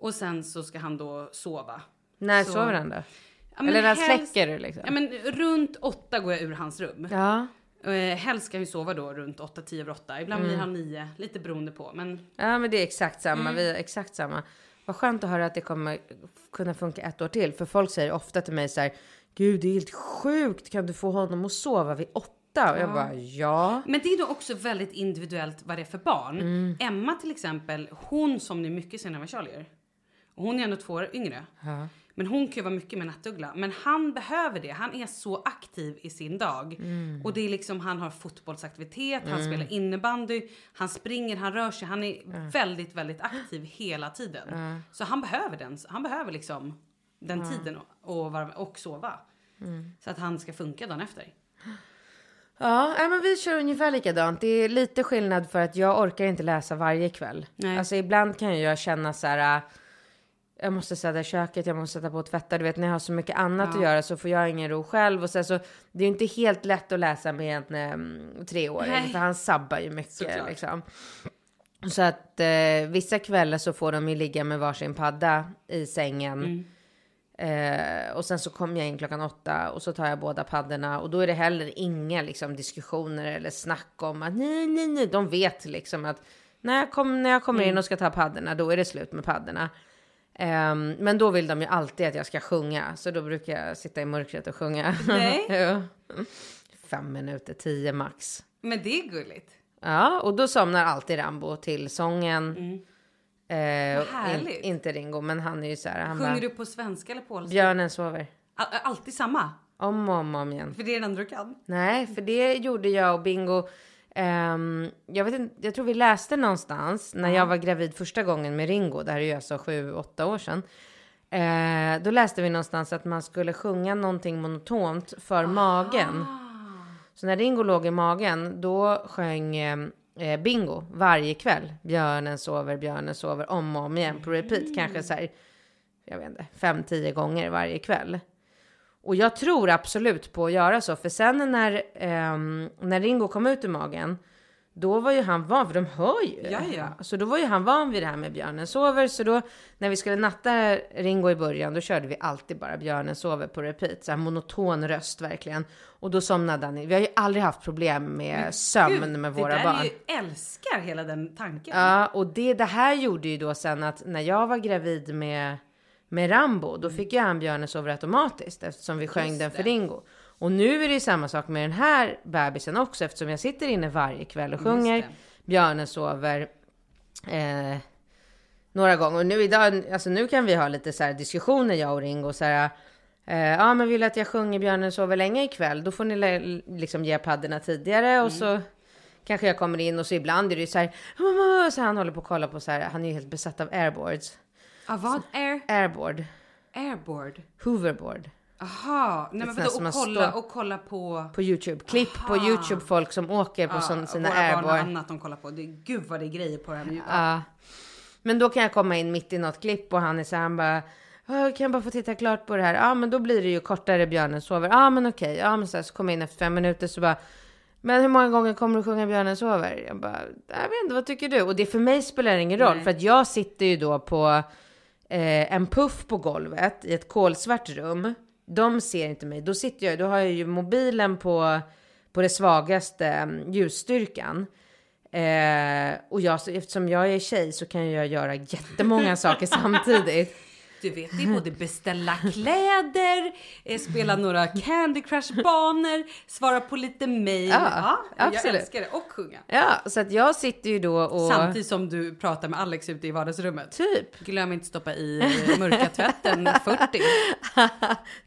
Och sen så ska han då sova. När så, sover han då? Ja, Eller när släcker du liksom? Ja men runt åtta går jag ur hans rum. Ja. Eh, helst ska han ju sova då runt åtta, tio över åtta. Ibland mm. blir han nio, lite beroende på. Men... Ja men det är exakt samma, mm. vi är exakt samma. Vad skönt att höra att det kommer kunna funka ett år till. För folk säger ofta till mig så här, Gud det är helt sjukt, kan du få honom att sova vid åtta? Och jag bara ja. Men det är då också väldigt individuellt vad det är för barn. Mm. Emma till exempel, hon somnar mycket senare än vad Charlie gör. Och hon är ändå två år yngre. Ja. Men hon kan ju vara mycket med nattuggla. Men han behöver det. Han är så aktiv i sin dag. Mm. Och det är liksom, han har fotbollsaktivitet, mm. han spelar innebandy, han springer, han rör sig. Han är mm. väldigt, väldigt aktiv hela tiden. Så han behöver den. Han behöver liksom den tiden och, och, och sova. Mm. Så att han ska funka dagen efter. Ja, men vi kör ungefär likadant. Det är lite skillnad för att jag orkar inte läsa varje kväll. Nej. Alltså ibland kan jag känna så här. Äh, jag måste städa köket, jag måste sätta på och tvätta. Du vet när jag har så mycket annat ja. att göra så får jag ingen ro själv. Och så, så det är inte helt lätt att läsa med en um, treåring. För han sabbar ju mycket liksom. Så att eh, vissa kvällar så får de ju ligga med varsin padda i sängen. Mm. Eh, och sen så kommer jag in klockan åtta och så tar jag båda paddorna och då är det heller inga liksom, diskussioner eller snack om att nej, nej, nej. De vet liksom att när jag, kom, när jag kommer mm. in och ska ta paddorna, då är det slut med paddorna. Eh, men då vill de ju alltid att jag ska sjunga, så då brukar jag sitta i mörkret och sjunga. Nej. <laughs> Fem minuter, tio max. Men det är gulligt. Ja, och då somnar alltid Rambo till sången. Mm. Vad in, inte Ringo, men han är ju så här. Han Sjunger bara, du på svenska eller polska? Björnen sover. All- alltid samma? Om och om, om igen. För det är den enda du kan? Nej, för det gjorde jag och Bingo. ehm, jag, vet inte, jag tror vi läste någonstans när jag var gravid första gången med Ringo. Det här är ju alltså sju, åtta år sedan. Eh, då läste vi någonstans att man skulle sjunga någonting monotont för magen. Så när Ringo låg i magen, då sjöng eh, eh, Bingo varje kväll. Björnen sover, björnen sover, om och om igen på repeat. Kanske så här, jag vet inte, fem, tio gånger varje kväll. Och jag tror absolut på att göra så, för sen när, ehm, när Ringo kom ut ur magen, då var ju han van, för de hör ju. Ja, ja. Så då var ju han van vid det här med björnen sover. Så då när vi skulle natta Ringo i början, då körde vi alltid bara björnen sover på repeat. Så här monoton röst verkligen. Och då somnade han. Vi har ju aldrig haft problem med sömn Gud, med det våra där barn. Ju, älskar hela den tanken. Ja, och det, det här gjorde ju då sen att när jag var gravid med, med Rambo, då fick ju han björnen sover automatiskt eftersom vi sjöng den för Ringo. Och nu är det ju samma sak med den här bebisen också eftersom jag sitter inne varje kväll och sjunger björnen sover eh, några gånger. Och nu idag, alltså nu kan vi ha lite så här diskussioner jag och Ringo så här. Eh, ja, men vill att jag sjunger björnen sover länge ikväll, då får ni liksom ge padderna tidigare och så kanske jag kommer in och så ibland är det ju så här, "Mamma", så han håller på att kolla på så här, han är ju helt besatt av airboards. Ah, vad? Air, Airboard, airboard? hoverboard Aha, nej men vadå? Och kolla, och kolla på... på YouTube. Klipp på Aha. YouTube, folk som åker på Ja, sån, sina våra airboard. annat de kollar på. Det, gud vad det är grejer på det här med Ja. Men då kan jag komma in mitt i något klipp och han är så här, han bara, "Ja, kan jag bara få titta klart på det här? Ja, men då blir det ju kortare björnen sover. Ja, men okej. Ja, men så, här, så kommer jag in efter fem minuter så bara, men hur många gånger kommer du sjunga björnen sover? Jag bara, jag vet inte, vad tycker du? Och det för mig spelar ingen roll, Nej. för att jag sitter ju då på eh, en puff på golvet i ett kolsvart rum. De ser inte mig. Då sitter jag, då har jag ju mobilen på, på det svagaste mm, ljusstyrkan. Eh, och jag, eftersom jag är tjej så kan jag göra jättemånga saker <laughs> samtidigt. Du vet, det är både beställa kläder, eh, spela några Candy Crush-banor, svara på lite mail. Ja, jag absolut. älskar det. Och sjunga. Ja, så att jag sitter ju då och... Samtidigt som du pratar med Alex ute i vardagsrummet. Typ. Glöm inte stoppa i eh, mörka tvätten <laughs> 40.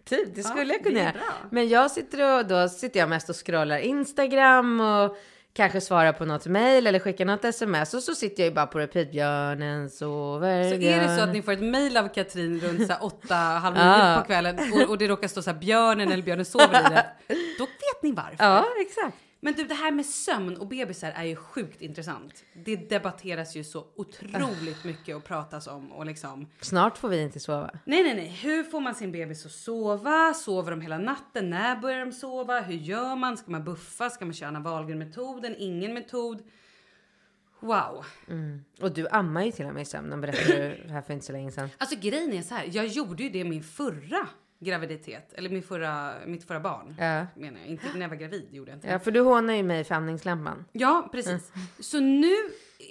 typ, det skulle Ja, jag kunna göra. Men jag sitter och då sitter jag mest och scrollar Instagram och kanske svarar på något mail eller skickar något sms och så sitter jag ju bara på repeat. Björnen sover. Så är det så att ni får ett mail av Katrin runt så här åtta, halv nio på kvällen och, och det råkar stå så här björnen eller björnen sover i det. <laughs> Då vet ni varför. Ja, exakt. Men du, det här med sömn och bebisar är ju sjukt intressant. Det debatteras ju så otroligt mycket och pratas om och liksom. Snart får vi inte sova. Nej, nej, nej. Hur får man sin bebis att sova? Sover de hela natten? När börjar de sova? Hur gör man? Ska man buffa? Ska man köra Anna Wahlgren-metoden? Ingen metod? Wow. Och du ammar ju till och med i sömnen berättade du här för inte så länge sedan. Alltså grejen är så här. Jag gjorde ju det min förra graviditet. Eller min förra, mitt förra barn. Ja. Menar jag. Inte när jag var gravid gjorde jag inte. Ja, för du hånar ju mig för amningslampan. Ja, precis. Så nu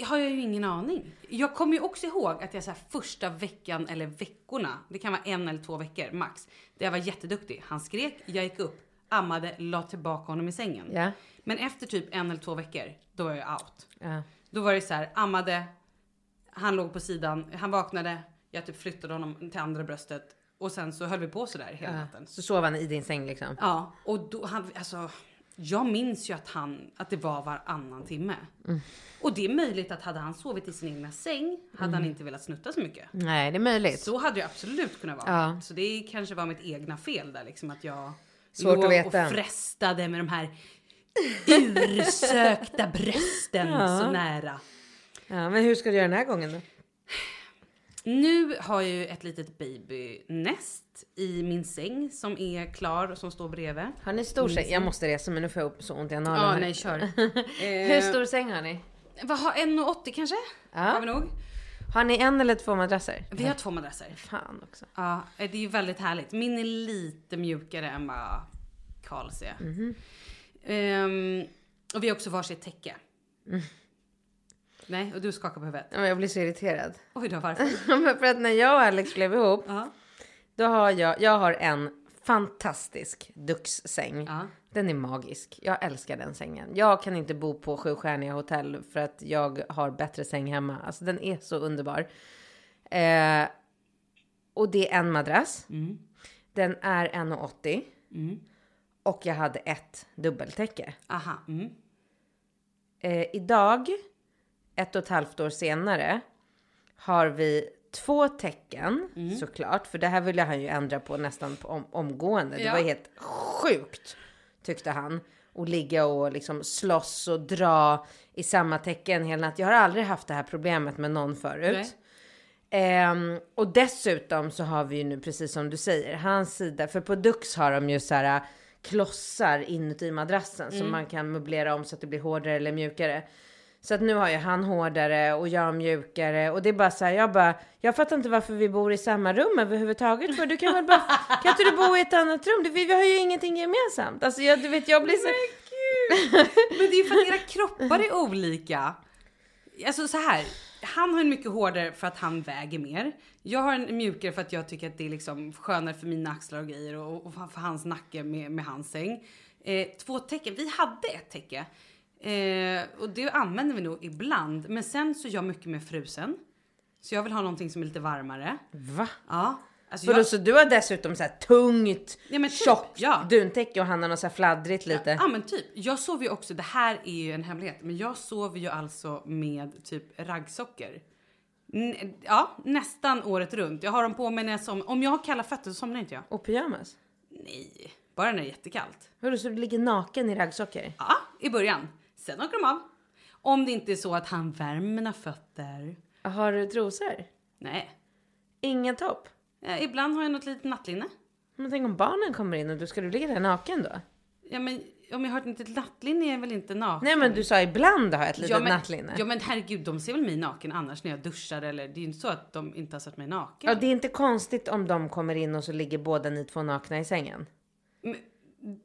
har jag ju ingen aning. Jag kommer ju också ihåg att jag så här första veckan eller veckorna, det kan vara en eller två veckor max, där jag var jätteduktig. Han skrek, jag gick upp, ammade, la tillbaka honom i sängen. Ja. Men efter typ en eller två veckor, då var jag out. Ja. Då var det så här, ammade, han låg på sidan, han vaknade, jag typ flyttade honom till andra bröstet och sen så höll vi på så där hela natten. Så sov han i din säng liksom. Ja, och då han, alltså, jag minns ju att han, att det var varannan timme. Och det är möjligt att hade han sovit i sin egna säng hade han inte velat snutta så mycket. Nej, det är möjligt. Så hade det absolut kunnat vara. Ja. Så det kanske var mitt egna fel där liksom att jag Svårt låg att veta. och frestade med de här ursökta brösten <laughs> så nära. Ja, men hur ska du göra den här gången då? Nu har jag ju ett litet babynest i min säng som är klar och som står bredvid. Har ni stor säng? Jag måste resa men nu får jag så ont i analen. Ja, här. nej kör. <laughs> Hur stor säng har ni? Vad har 1,80 kanske? Ja. Har vi nog. Har ni en eller två madrasser? Vi har två madrasser. Fan också. Ja, det är ju väldigt härligt. Min är lite mjukare än vad Karls är. Mhm. Ehm, och vi har också varsitt täcke. Nej, och du skakar på huvudet. Ja, men Jag blir så irriterad. Oj då, varför? <laughs> Men för att när jag och Alex blev ihop, Ja. då har jag, jag har en fantastisk duxsäng. Ja. Den är magisk. Jag älskar den sängen. Jag kan inte bo på sjustjärniga hotell för att jag har bättre säng hemma. Alltså den är så underbar. Eh, och det är en madrass. Den är 1,80. Och jag hade ett dubbeltäcke. Aha. Mm. Eh, idag, ett och ett halvt år senare, har vi två tecken Mm. såklart. För det här ville han ju ändra på nästan om, omgående. Det Ja. var helt sjukt tyckte han. Och ligga och liksom slåss och dra i samma tecken hela natten. Jag har aldrig haft det här problemet med någon förut. Ehm, och dessutom så har vi ju nu precis som du säger, hans sida, för på Dux har de ju så här äh, klossar inuti madrassen som man kan möblera om så att det blir hårdare eller mjukare. Så att nu har ju han hårdare och jag mjukare och det är bara så här, jag bara, jag fattar inte varför vi bor i samma rum överhuvudtaget för du kan väl bara, kan inte du bo i ett annat rum? Du, vi, vi har ju ingenting gemensamt. Alltså jag, du vet, jag blir så... Men Men det är ju för att era kroppar är olika. Alltså så här. Han har en mycket hårdare för att han väger mer. Jag har en mjukare för att jag tycker att det är liksom skönare för mina axlar och grejer och, och för hans nacke med, med hans säng. Eh, två täcken, Vi hade ett täcke. Eh, och det använder vi nog ibland. Men sen så är jag mycket mer frusen. Så jag vill ha någonting som är lite varmare. Va? Ja. Alltså jag, så du har dessutom så tungt, Ja, typ, tjockt ja. duntäcke och han har något så fladdrigt lite. Ja men typ. Jag sover ju också, det här är ju en hemlighet, men jag sover ju alltså med typ raggsockor. N- ja, nästan året runt. Jag har dem på mig när jag somnar. Om jag har kalla fötter så somnar inte jag. Och pyjamas? Nej, bara när det är jättekallt. Hörru, så du ligger naken i raggsockor? Ja, i början. Sen åker de av. Om det inte är så att han värmer mina fötter. Har du trosor? Nej. Ingen topp? Eh, ibland har jag något litet nattlinne. Men tänk om barnen kommer in och du ska du ligga där naken då? Ja men om jag har ett litet nattlinne är jag väl inte naken? Nej men du sa ibland har jag ett litet ja, men, nattlinne. Ja men herregud, de ser väl mig naken annars när jag duschar eller det är ju inte så att de inte har sett mig naken. Ja, det är inte konstigt om de kommer in och så ligger båda ni två nakna i sängen.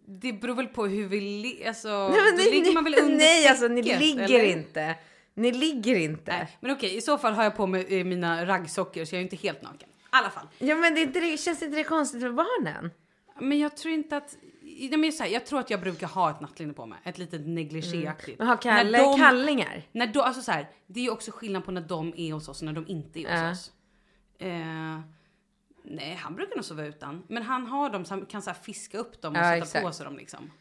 Det beror väl på hur vi ligger. Alltså, <laughs> Nej, men då ni, ligger man väl under nej alltså ni täcket, ligger eller? inte. Ni ligger inte. Nej, men okej, i så fall har jag på mig eh, mina raggsockor så jag är inte helt naken. I alla fall. Ja men det, inte det, känns inte det konstigt för barnen? Men jag tror inte att... Nej, men så här, jag tror att jag brukar ha ett nattlinne på mig. Ett litet negligéaktigt. Men har Kalle När de- kallingar? När då, alltså så här, det är ju också skillnad på när de är hos oss och när de inte är hos Ja. oss. Eh, nej, han brukar nog sova utan. Men han har dem så han kan så här fiska upp dem och Ja, sätta exakt. på sig dem liksom.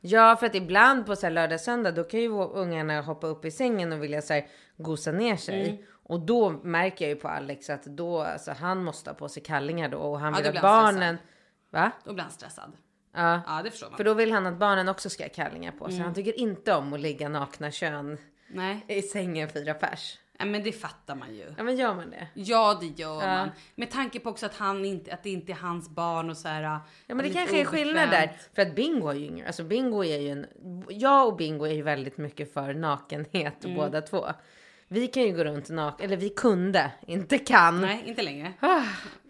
Ja, för att ibland på så här lördag söndag då kan ju ungarna hoppa upp i sängen och vilja så här, gosa ner sig. Mm. Och då märker jag ju på Alex att då, alltså, han måste ha på sig kallingar då och han Ja, vill att barnen... Va? Då blir han stressad. Ja. Ja, det förstår man. För då vill han att barnen också ska ha kallingar på sig. Han tycker inte om att ligga nakna kön Nej. i sängen fyra pers. Nej, men det fattar man ju. Ja men gör man det? Ja, det gör man. Med tanke på också att, han inte, att det inte är hans barn och så här. Ja men det kanske är skillnad där. obekvämt. För att Bingo har ju yngre. Alltså Bingo är ju en... Jag och Bingo är ju väldigt mycket för nakenhet Mm. båda två. Vi kan ju gå runt naken. Eller vi kunde, inte kan. Nej, inte längre. Ah.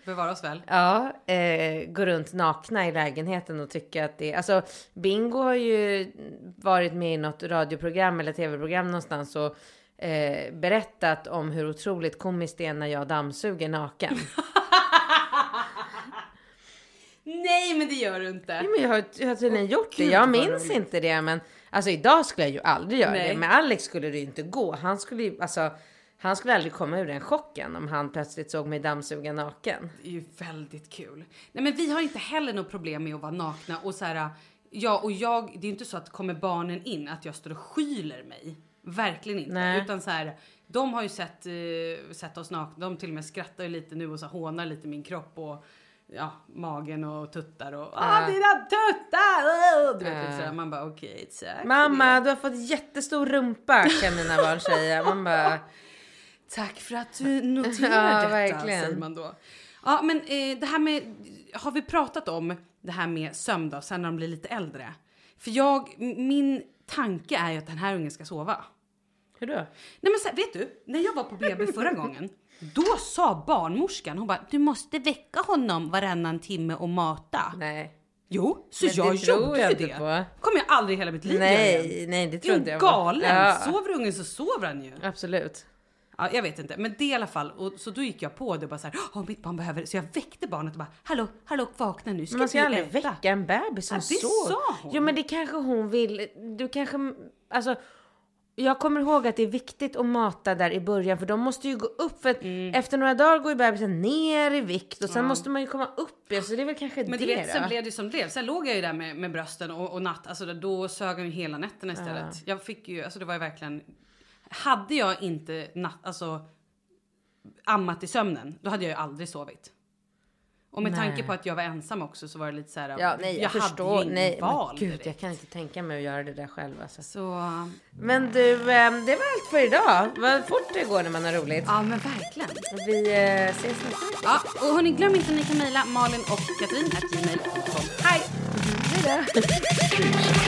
Bevara oss väl. Ja, eh, gå runt nakna i lägenheten och tycka att det är... Alltså, Bingo har ju varit med i något radioprogram eller tv-program någonstans och eh, berättat om hur otroligt komiskt det är när jag dammsuger naken. <laughs> Nej, men det gör du inte. ja, men jag har, jag har tydligen gjort det. Gud, Jag minns inte det, men alltså idag skulle jag ju aldrig göra Nej. det. Med Alex skulle det ju inte gå. Han skulle ju, alltså, han skulle aldrig komma ur den chocken om han plötsligt såg mig dammsuga naken. Det är ju väldigt kul. Nej, men vi har inte heller något problem med att vara nakna och så här. Ja, och jag. Det är ju inte så att kommer barnen in att jag står och skyler mig. Verkligen inte. Nej. Utan så här. De har ju sett, eh, sett oss nakna. De till och med skrattar ju lite nu och så hånar lite min kropp och ja, magen och tuttar och ah, dina tuttar! <laughs> Du vet, uh. sådär. Man bara okej, tack. för Mamma, du har fått jättestor rumpa kan mina barn säga. Man bara... <laughs> Tack för att du noterar <laughs> Ja, detta, verkligen. säger man då. Ja, men eh, det här med, har vi pratat om det här med sömn då, sen när de blir lite äldre? För jag, min tanke är ju att den här ungen ska sova. Hur då? Nej men så vet du, när jag var på BB förra gången, då sa barnmorskan, hon bara, du måste väcka honom varannan timme och mata. Nej. Jo, så Men jag det gjorde jag ju det. på. kommer jag aldrig i hela mitt liv göra igen. Nej, nej det är tror ju inte jag på. galen! Ja, Sover ungen så sover han ju. absolut. Ja, jag vet inte, men det i alla fall. Och, så då gick jag på det och bara så här, åh mitt barn behöver, så jag väckte barnet och bara, hallå, hallå, vakna nu, ska Men man ska aldrig äta? väcka en bebis som Ja, det sover. sa hon. Jo men det kanske hon vill. Du kanske, alltså. Jag kommer ihåg att det är viktigt att mata där i början för de måste ju gå upp för att Mm. efter några dagar går ju bebisen ner i vikt och sen måste man ju komma upp igen så det är väl kanske Men det du vet, sen blev det som det blev. Sen låg jag ju där med, med brösten och, och natt, alltså då sög han ju hela nätterna istället. Jag fick ju, alltså det var ju verkligen, hade jag inte natt, alltså ammat i sömnen, då hade jag ju aldrig sovit. Och med tanke på att jag var ensam också så var det lite så här. Ja, nej, jag, jag förstår. hade ju nej, inget val. men gud, direkt. jag kan inte tänka mig att göra det där själv alltså. Så, Men du, eh, det var allt för idag. Vad fort det går när man har roligt. ja men verkligen. Vi eh, ses nästa vecka. Ja, och hörni, glöm inte ni kan mejla Malin och Katrin at gmail.com. Hej! <laughs>